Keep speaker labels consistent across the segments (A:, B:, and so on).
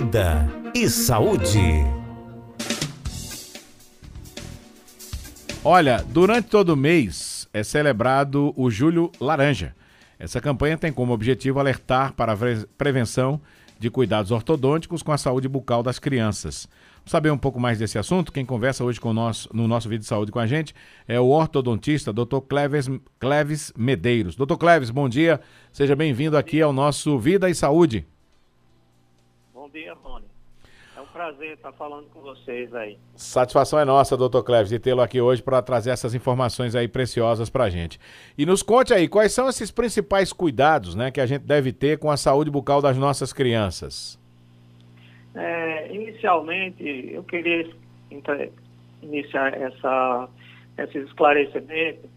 A: Vida e saúde.
B: Olha, durante todo mês é celebrado o Julho Laranja. Essa campanha tem como objetivo alertar para a prevenção de cuidados ortodônticos com a saúde bucal das crianças. Saber um pouco mais desse assunto? Quem conversa hoje com nós, no nosso vídeo de saúde com a gente é o ortodontista Dr. Cleves, Cleves Medeiros. Dr. Cleves, bom dia. Seja bem-vindo aqui ao nosso Vida e Saúde.
C: Dia, Rony. É um prazer estar falando com vocês aí.
B: Satisfação é nossa, doutor Cleves, de tê-lo aqui hoje para trazer essas informações aí preciosas para a gente. E nos conte aí, quais são esses principais cuidados né, que a gente deve ter com a saúde bucal das nossas crianças?
C: É, inicialmente, eu queria iniciar essa, esse esclarecimento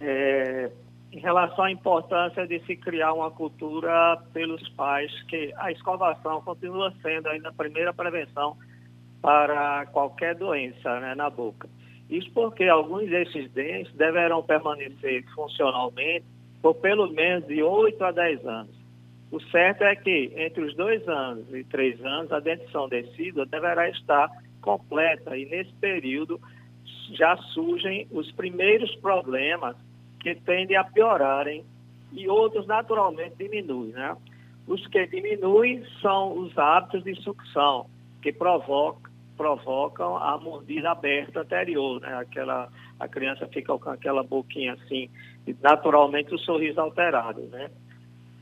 C: é, em relação à importância de se criar uma cultura pelos pais, que a escovação continua sendo ainda a primeira prevenção para qualquer doença né, na boca. Isso porque alguns desses dentes deverão permanecer funcionalmente por pelo menos de 8 a 10 anos. O certo é que entre os dois anos e três anos, a dentição decídua deverá estar completa e nesse período já surgem os primeiros problemas que tendem a piorarem e outros naturalmente diminuem. Né? Os que diminuem são os hábitos de sucção, que provocam, provocam a mordida aberta anterior, né? Aquela, a criança fica com aquela boquinha assim, e naturalmente o sorriso alterado, né?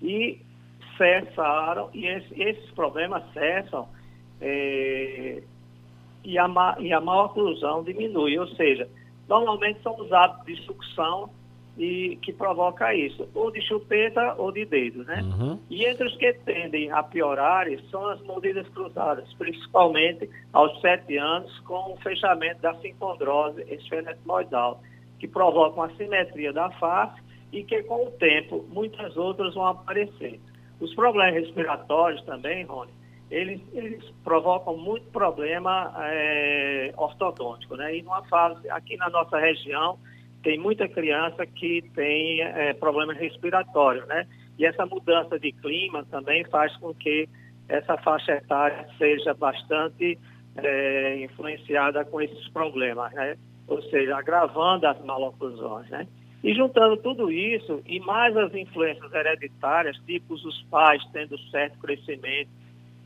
C: E cessaram, e esse, esses problemas cessam é, e, a, e a maior oclusão diminui. Ou seja, normalmente são os hábitos de sucção e que provoca isso, ou de chupeta ou de dedo, né? Uhum. E entre os que tendem a piorar são as mordidas cruzadas, principalmente aos sete anos, com o fechamento da sincondrose esfenetmoidal, que provocam a simetria da face e que com o tempo muitas outras vão aparecer. Os problemas respiratórios também, Rony, eles, eles provocam muito problema é, ortodôntico, né? E numa fase, aqui na nossa região, tem muita criança que tem é, problemas respiratórios, né? E essa mudança de clima também faz com que essa faixa etária seja bastante é, influenciada com esses problemas, né? Ou seja, agravando as maloclusões, né? E juntando tudo isso e mais as influências hereditárias, tipo os pais tendo certo crescimento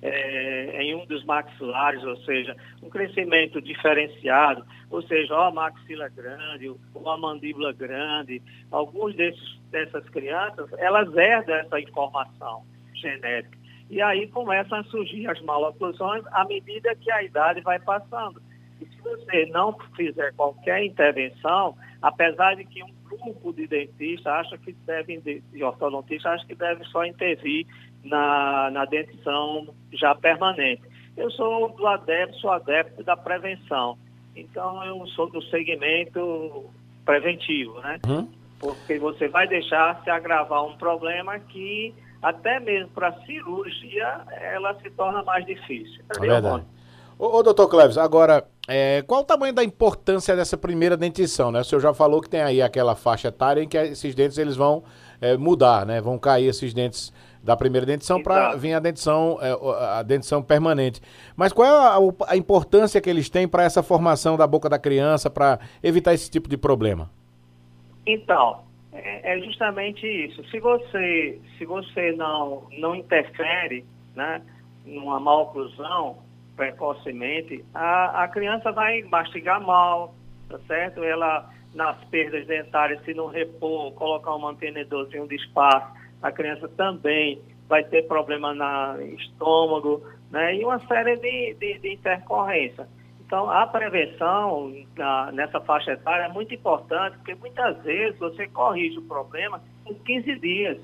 C: é, em um dos maxilares, ou seja, um crescimento diferenciado, ou seja, ou a maxila grande, ou a mandíbula grande, alguns desses, dessas crianças, elas herdam essa informação genética. E aí começam a surgir as maloclusões à medida que a idade vai passando. E se você não fizer qualquer intervenção, apesar de que um grupo de dentistas acha que devem, de ortodontistas acha que deve só intervir na, na dentição já permanente. Eu sou do adepto, sou adepto da prevenção. Então eu sou do segmento preventivo, né? Uhum. Porque você vai deixar se agravar um problema que até mesmo para cirurgia ela se torna mais difícil.
B: É verdade. Ô, ô, doutor Cleves, agora, é, qual o tamanho da importância dessa primeira dentição, né? O senhor já falou que tem aí aquela faixa etária em que esses dentes eles vão é, mudar, né? Vão cair esses dentes da primeira dentição para vir a dentição, é, a dentição permanente. Mas qual é a, a importância que eles têm para essa formação da boca da criança, para evitar esse tipo de problema?
C: Então, é, é justamente isso. Se você, se você não, não interfere né, numa maloclusão, precocemente, a, a criança vai mastigar mal, tá certo? Ela, nas perdas dentárias, se não repor, colocar um mantenedorzinho de espaço, a criança também vai ter problema no estômago, né? E uma série de, de, de intercorrência. Então, a prevenção na, nessa faixa etária é muito importante, porque muitas vezes você corrige o problema em 15 dias.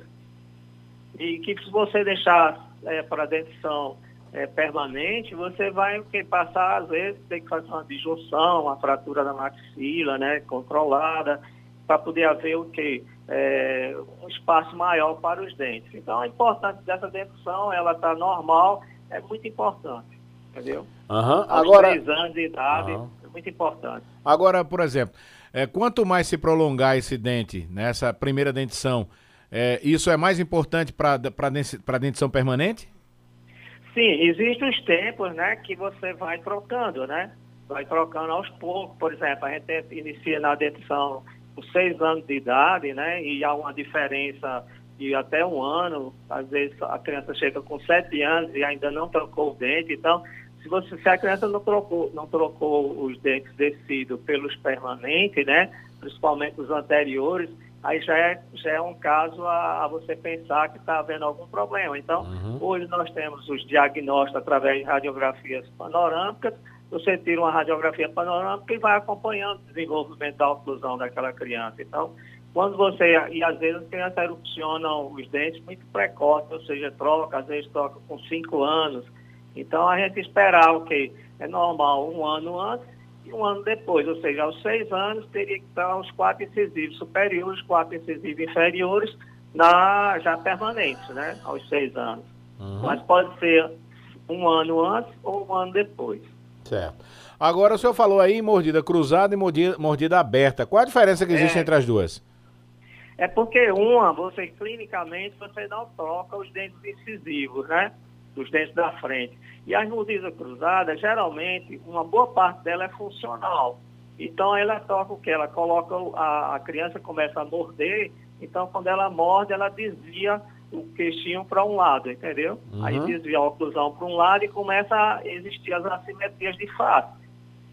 C: E que se você deixar é, para dentição é, permanente, você vai que, passar, às vezes, ter que fazer uma disjunção, uma fratura da maxila, né, controlada, para poder haver o quê? É, um espaço maior para os dentes. Então, a importância dessa dentição, ela está normal, é muito importante, entendeu?
B: Uhum. Agora...
C: três anos de idade, uhum. é muito importante.
B: Agora, por exemplo, é, quanto mais se prolongar esse dente, nessa primeira dentição, é, isso é mais importante para a dentição permanente?
C: Sim, existem os tempos, né, que você vai trocando, né? Vai trocando aos poucos. Por exemplo, a gente inicia na dentição com seis anos de idade, né? E há uma diferença de até um ano. Às vezes a criança chega com sete anos e ainda não trocou o dente. Então, se, você, se a criança não trocou, não trocou os dentes descidos pelos permanentes, né? Principalmente os anteriores, aí já é, já é um caso a, a você pensar que está havendo algum problema. Então, uhum. hoje nós temos os diagnósticos através de radiografias panorâmicas, você tira uma radiografia panorâmica e vai acompanhando o desenvolvimento da oclusão daquela criança. Então, quando você, e às vezes as crianças erupcionam os dentes muito precoce, ou seja, troca, às vezes troca com 5 anos. Então, a gente esperar, ok, é normal um ano antes e um ano depois, ou seja, aos 6 anos teria que estar os quatro incisivos superiores, quatro incisivos inferiores, na, já permanentes, né, aos 6 anos. Uhum. Mas pode ser um ano antes ou um ano depois.
B: Certo. Agora o senhor falou aí mordida cruzada e mordida, mordida aberta. Qual a diferença que existe é, entre as duas?
C: É porque uma, você clinicamente, você não troca os dentes incisivos, né? Os dentes da frente. E as mordidas cruzadas, geralmente, uma boa parte dela é funcional. Então ela toca o que? Ela coloca, a, a criança começa a morder, então quando ela morde, ela desvia o queixinho para um lado, entendeu? Uhum. Aí desvia a oclusão para um lado e começa a existir as assimetrias de face.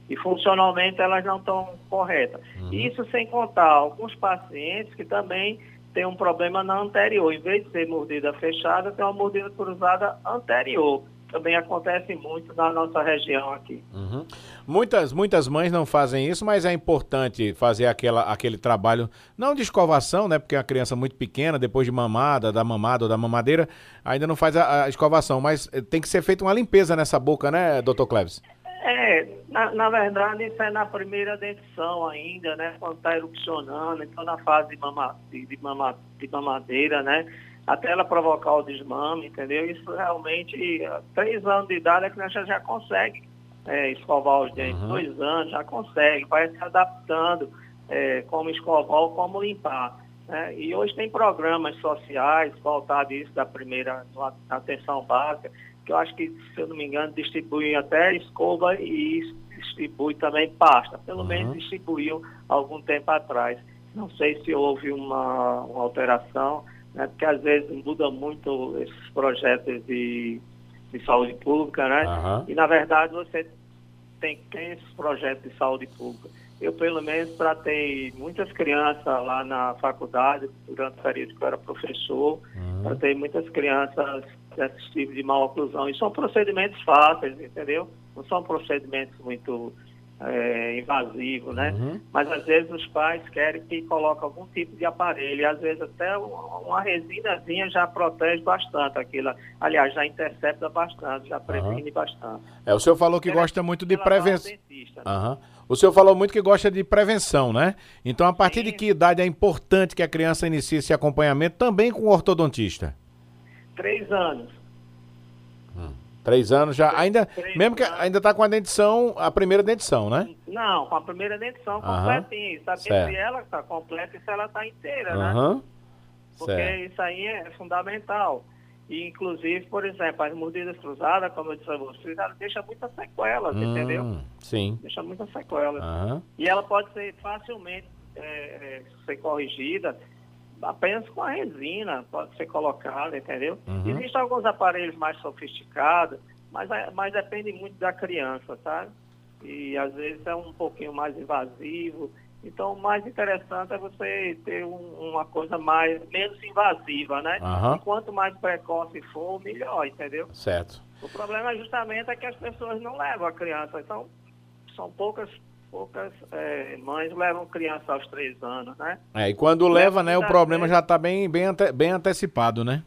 C: E funcionalmente elas não estão corretas. Uhum. Isso sem contar alguns pacientes que também têm um problema na anterior. Em vez de ser mordida fechada, tem uma mordida cruzada anterior também acontece muito na nossa região aqui.
B: Uhum. Muitas, muitas mães não fazem isso, mas é importante fazer aquela, aquele trabalho, não de escovação, né? Porque a criança muito pequena, depois de mamada, da mamada ou da mamadeira, ainda não faz a, a escovação, mas eh, tem que ser feita uma limpeza nessa boca, né, doutor Cleves?
C: É, na, na, verdade, isso é na primeira dentição ainda, né? Quando está erupcionando, então na fase de, mama, de, de, mama, de mamadeira, né? Até ela provocar o desmame, entendeu? Isso realmente, três anos de idade a criança já consegue é, escovar os dentes, uhum. dois anos já consegue, vai se adaptando é, como escovar ou como limpar. Né? E hoje tem programas sociais voltados a isso da primeira atenção básica, que eu acho que, se eu não me engano, distribuem até escova e distribui também pasta. Pelo uhum. menos distribuiu algum tempo atrás. Não sei se houve uma, uma alteração, né? porque às vezes muda muito esses projetos de, de saúde pública, né? Uhum. E na verdade você tem, tem esses projetos de saúde pública. Eu, pelo menos, tratei muitas crianças lá na faculdade, durante o período que eu era professor, uhum. tratei muitas crianças desse tipo de mal oclusão. E são procedimentos fáceis, entendeu? Não são procedimentos muito é, invasivo, né? Uhum. Mas às vezes os pais querem que coloque algum tipo de aparelho, e às vezes até uma resinazinha já protege bastante aquilo. Aliás, já intercepta bastante, já previne uhum. bastante.
B: É, o senhor falou que gosta muito de prevenção. Uhum. O senhor falou muito que gosta de prevenção, né? Então, a partir Sim. de que idade é importante que a criança inicie esse acompanhamento também com o ortodontista?
C: Três anos.
B: Três anos já. Ainda, Três mesmo que ainda está com a dentição, a primeira dentição, né?
C: Não, com a primeira dentição completinha. Saber certo. se ela está completa e se ela está inteira, né? Porque certo. isso aí é fundamental. E, inclusive, por exemplo, as mordidas cruzadas, como eu disse a vocês, ela deixa muitas sequelas, hum, entendeu?
B: Sim.
C: Deixa muitas sequelas. Uhum. E ela pode ser facilmente é, é, ser corrigida apenas com a resina pode ser colocada, entendeu? Uhum. Existem alguns aparelhos mais sofisticados, mas, é, mas depende muito da criança, tá? E às vezes é um pouquinho mais invasivo. Então, o mais interessante é você ter um, uma coisa mais menos invasiva, né? Uhum. E quanto mais precoce for, melhor, entendeu?
B: Certo.
C: O problema justamente é que as pessoas não levam a criança. Então, são poucas poucas é, mães levam criança aos três anos, né?
B: É, e quando leva, né, o problema já está bem, bem, ante, bem antecipado, né?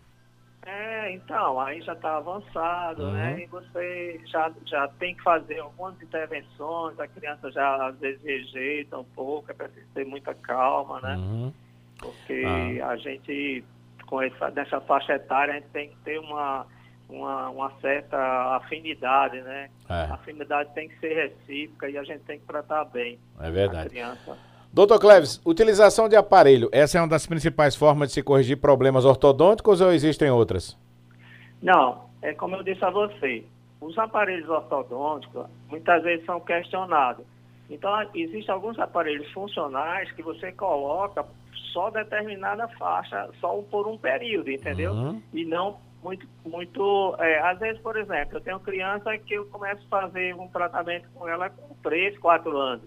C: É, então, aí já está avançado, né? uhum. né? E você já, já tem que fazer algumas intervenções, a criança já às vezes rejeita um pouco, é preciso ter muita calma, né? Uhum. Porque ah. a gente, com essa, nessa faixa etária, a gente tem que ter uma uma, uma certa afinidade, né? É. A afinidade tem que ser recíproca e a gente tem que tratar bem
B: é verdade. a criança. Doutor Cleves, utilização de aparelho, essa é uma das principais formas de se corrigir problemas ortodônticos ou existem outras?
C: Não, é como eu disse a você, os aparelhos ortodônticos muitas vezes são questionados. Então, existem alguns aparelhos funcionais que você coloca só determinada faixa, só por um período, entendeu? Uhum. E não muito, muito. É, às vezes, por exemplo, eu tenho criança que eu começo a fazer um tratamento com ela com 3, 4 anos.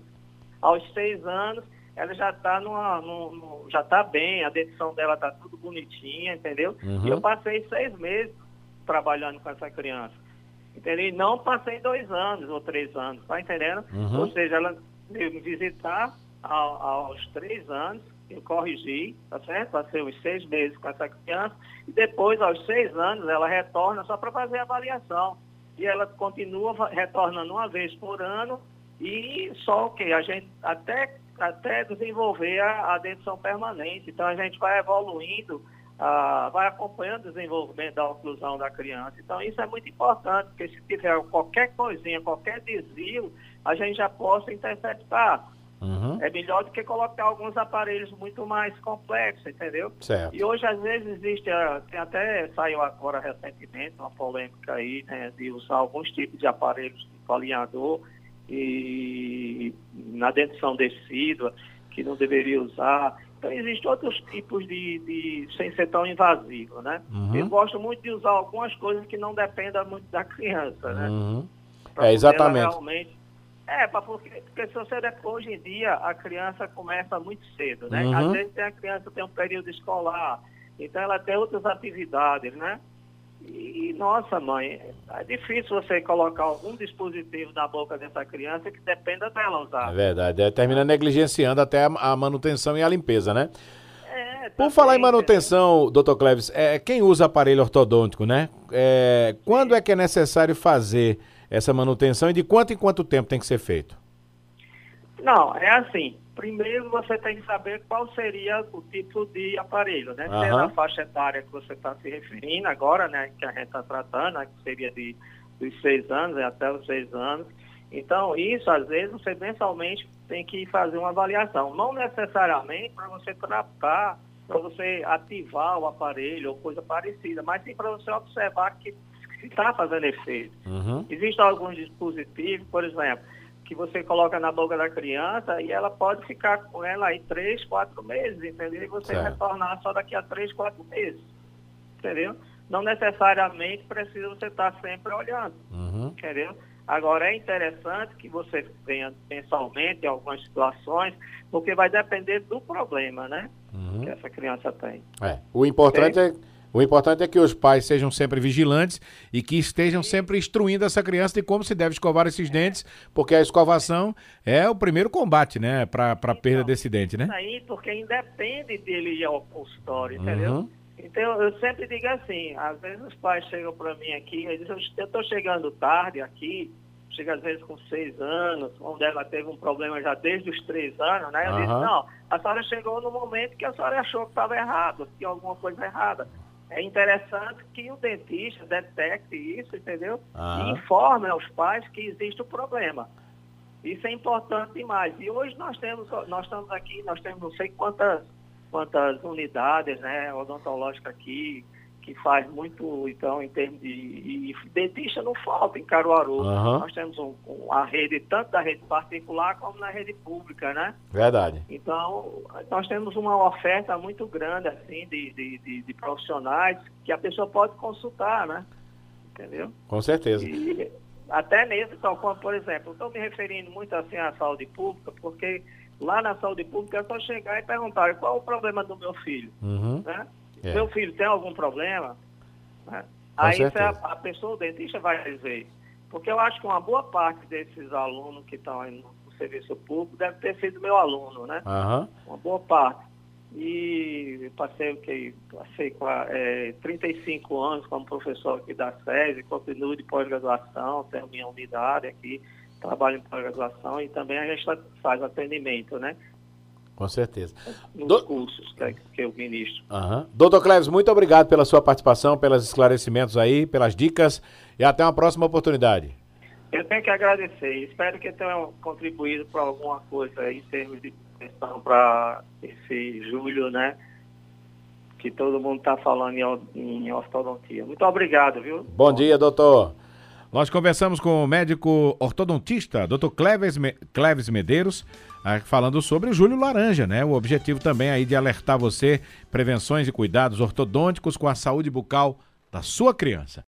C: Aos 6 anos, ela já está já tá bem, a dentição dela está tudo bonitinha, entendeu? Uhum. E eu passei seis meses trabalhando com essa criança. Entendeu? E não passei dois anos ou três anos, tá entendendo? Uhum. Ou seja, ela me visitar ao, aos três anos, eu corrigi, tá certo? Passei uns seis meses com essa criança, e depois, aos seis anos, ela retorna só para fazer a avaliação. E ela continua retornando uma vez por ano, e só o que? A gente até, até desenvolver a, a dentição permanente. Então a gente vai evoluindo vai acompanhando o desenvolvimento da oclusão da criança. Então, isso é muito importante, porque se tiver qualquer coisinha, qualquer desvio, a gente já possa interceptar. Uhum. É melhor do que colocar alguns aparelhos muito mais complexos, entendeu?
B: Certo.
C: E hoje, às vezes, existe, ah, tem até saiu agora recentemente uma polêmica aí, né, de usar alguns tipos de aparelhos de alinhador e na dentição decídua, que não deveria usar. Então, existem outros tipos de, de sem ser tão invasivo, né? Uhum. Eu gosto muito de usar algumas coisas que não dependam muito da criança, né?
B: Uhum. É, exatamente.
C: É, porque, porque se você hoje em dia a criança começa muito cedo, né? Uhum. Às vezes a criança tem um período escolar, então ela tem outras atividades, né? E, nossa, mãe, é difícil você colocar algum dispositivo na boca dessa criança que dependa dela usar.
B: É verdade, é, termina negligenciando até a, manutenção e a limpeza, né? É, Por falar em manutenção, doutor Cleves, é, quem usa aparelho ortodôntico, né? É, quando é que é necessário fazer essa manutenção e de quanto em quanto tempo tem que ser feito?
C: Não, é assim primeiro você tem que saber qual seria o tipo de aparelho, né? Uhum. Se é na faixa etária que você está se referindo agora, né? Que a gente está tratando, né, que seria de, dos seis anos até os seis anos. Então, isso, às vezes, você mensalmente tem que fazer uma avaliação. Não necessariamente para você tratar, para você ativar o aparelho ou coisa parecida, mas sim para você observar que está fazendo efeito. Uhum. Existem alguns dispositivos, por exemplo, que você coloca na boca da criança e ela pode ficar com ela aí três, quatro meses, entendeu? E você certo. retornar só daqui a três, quatro meses, entendeu? Não necessariamente precisa você estar sempre olhando, uhum. entendeu? Agora, é interessante que você venha mensalmente em algumas situações, porque vai depender do problema, né? Uhum. Que essa criança tem.
B: É. O importante é o importante é que os pais sejam sempre vigilantes e que estejam sempre instruindo essa criança de como se deve escovar esses dentes, porque a escovação é o primeiro combate, né, para a então, perda desse dente, né?
C: Isso aí, porque independe dele ir ao consultório, entendeu? Uhum. Então, eu sempre digo assim, às vezes os pais chegam para mim aqui, eles dizem, eu estou chegando tarde aqui, chega às vezes com seis anos, onde ela teve um problema já desde os três anos, né? Eu uhum. disse, não, a senhora chegou no momento que a senhora achou que estava errado, que tinha alguma coisa errada. É interessante que o dentista detecte isso, entendeu? Ah. E informe aos pais que existe o problema. Isso é importante demais. E hoje nós temos, nós estamos aqui, nós temos não sei quantas, quantas unidades né, odontológicas aqui, que faz muito, então, em termos de. E dentista não falta em Caruaru. Uhum. Nós temos um, um, a rede, tanto da rede particular como na rede pública, né?
B: Verdade.
C: Então, nós temos uma oferta muito grande, assim, de, de, de, de profissionais que a pessoa pode consultar, né? Entendeu?
B: Com certeza.
C: E até mesmo, então, como, por exemplo, estou me referindo muito assim à saúde pública, porque lá na saúde pública é só chegar e perguntar qual o problema do meu filho, uhum. né? É. Meu filho tem algum problema? Né? Aí a, a, pessoa, o dentista, vai dizer. Porque eu acho que uma boa parte desses alunos que estão aí no, no serviço público deve ter sido meu aluno, né?
B: Uhum.
C: Uma boa parte. E passei o que? Passei é, 35 anos como professor aqui da SESI, continuo de pós-graduação, tenho minha unidade aqui, trabalho em pós-graduação e também a gente faz atendimento, né?
B: Com certeza.
C: Nos Do... cursos que, que eu ministro.
B: Uhum. Doutor Cleves, muito obrigado pela sua participação, pelos esclarecimentos aí, pelas dicas e até uma próxima oportunidade.
C: Eu tenho que agradecer. Espero que tenha contribuído para alguma coisa em termos de questão para esse julho, né? que todo mundo está falando em, em ortodontia. Muito obrigado, viu?
B: Bom dia, doutor. Nós conversamos com o médico ortodontista, Cleves, Cleves Medeiros, ah, falando sobre o Júlio Laranja, né? O objetivo também aí de alertar você prevenções e cuidados ortodônticos com a saúde bucal da sua criança.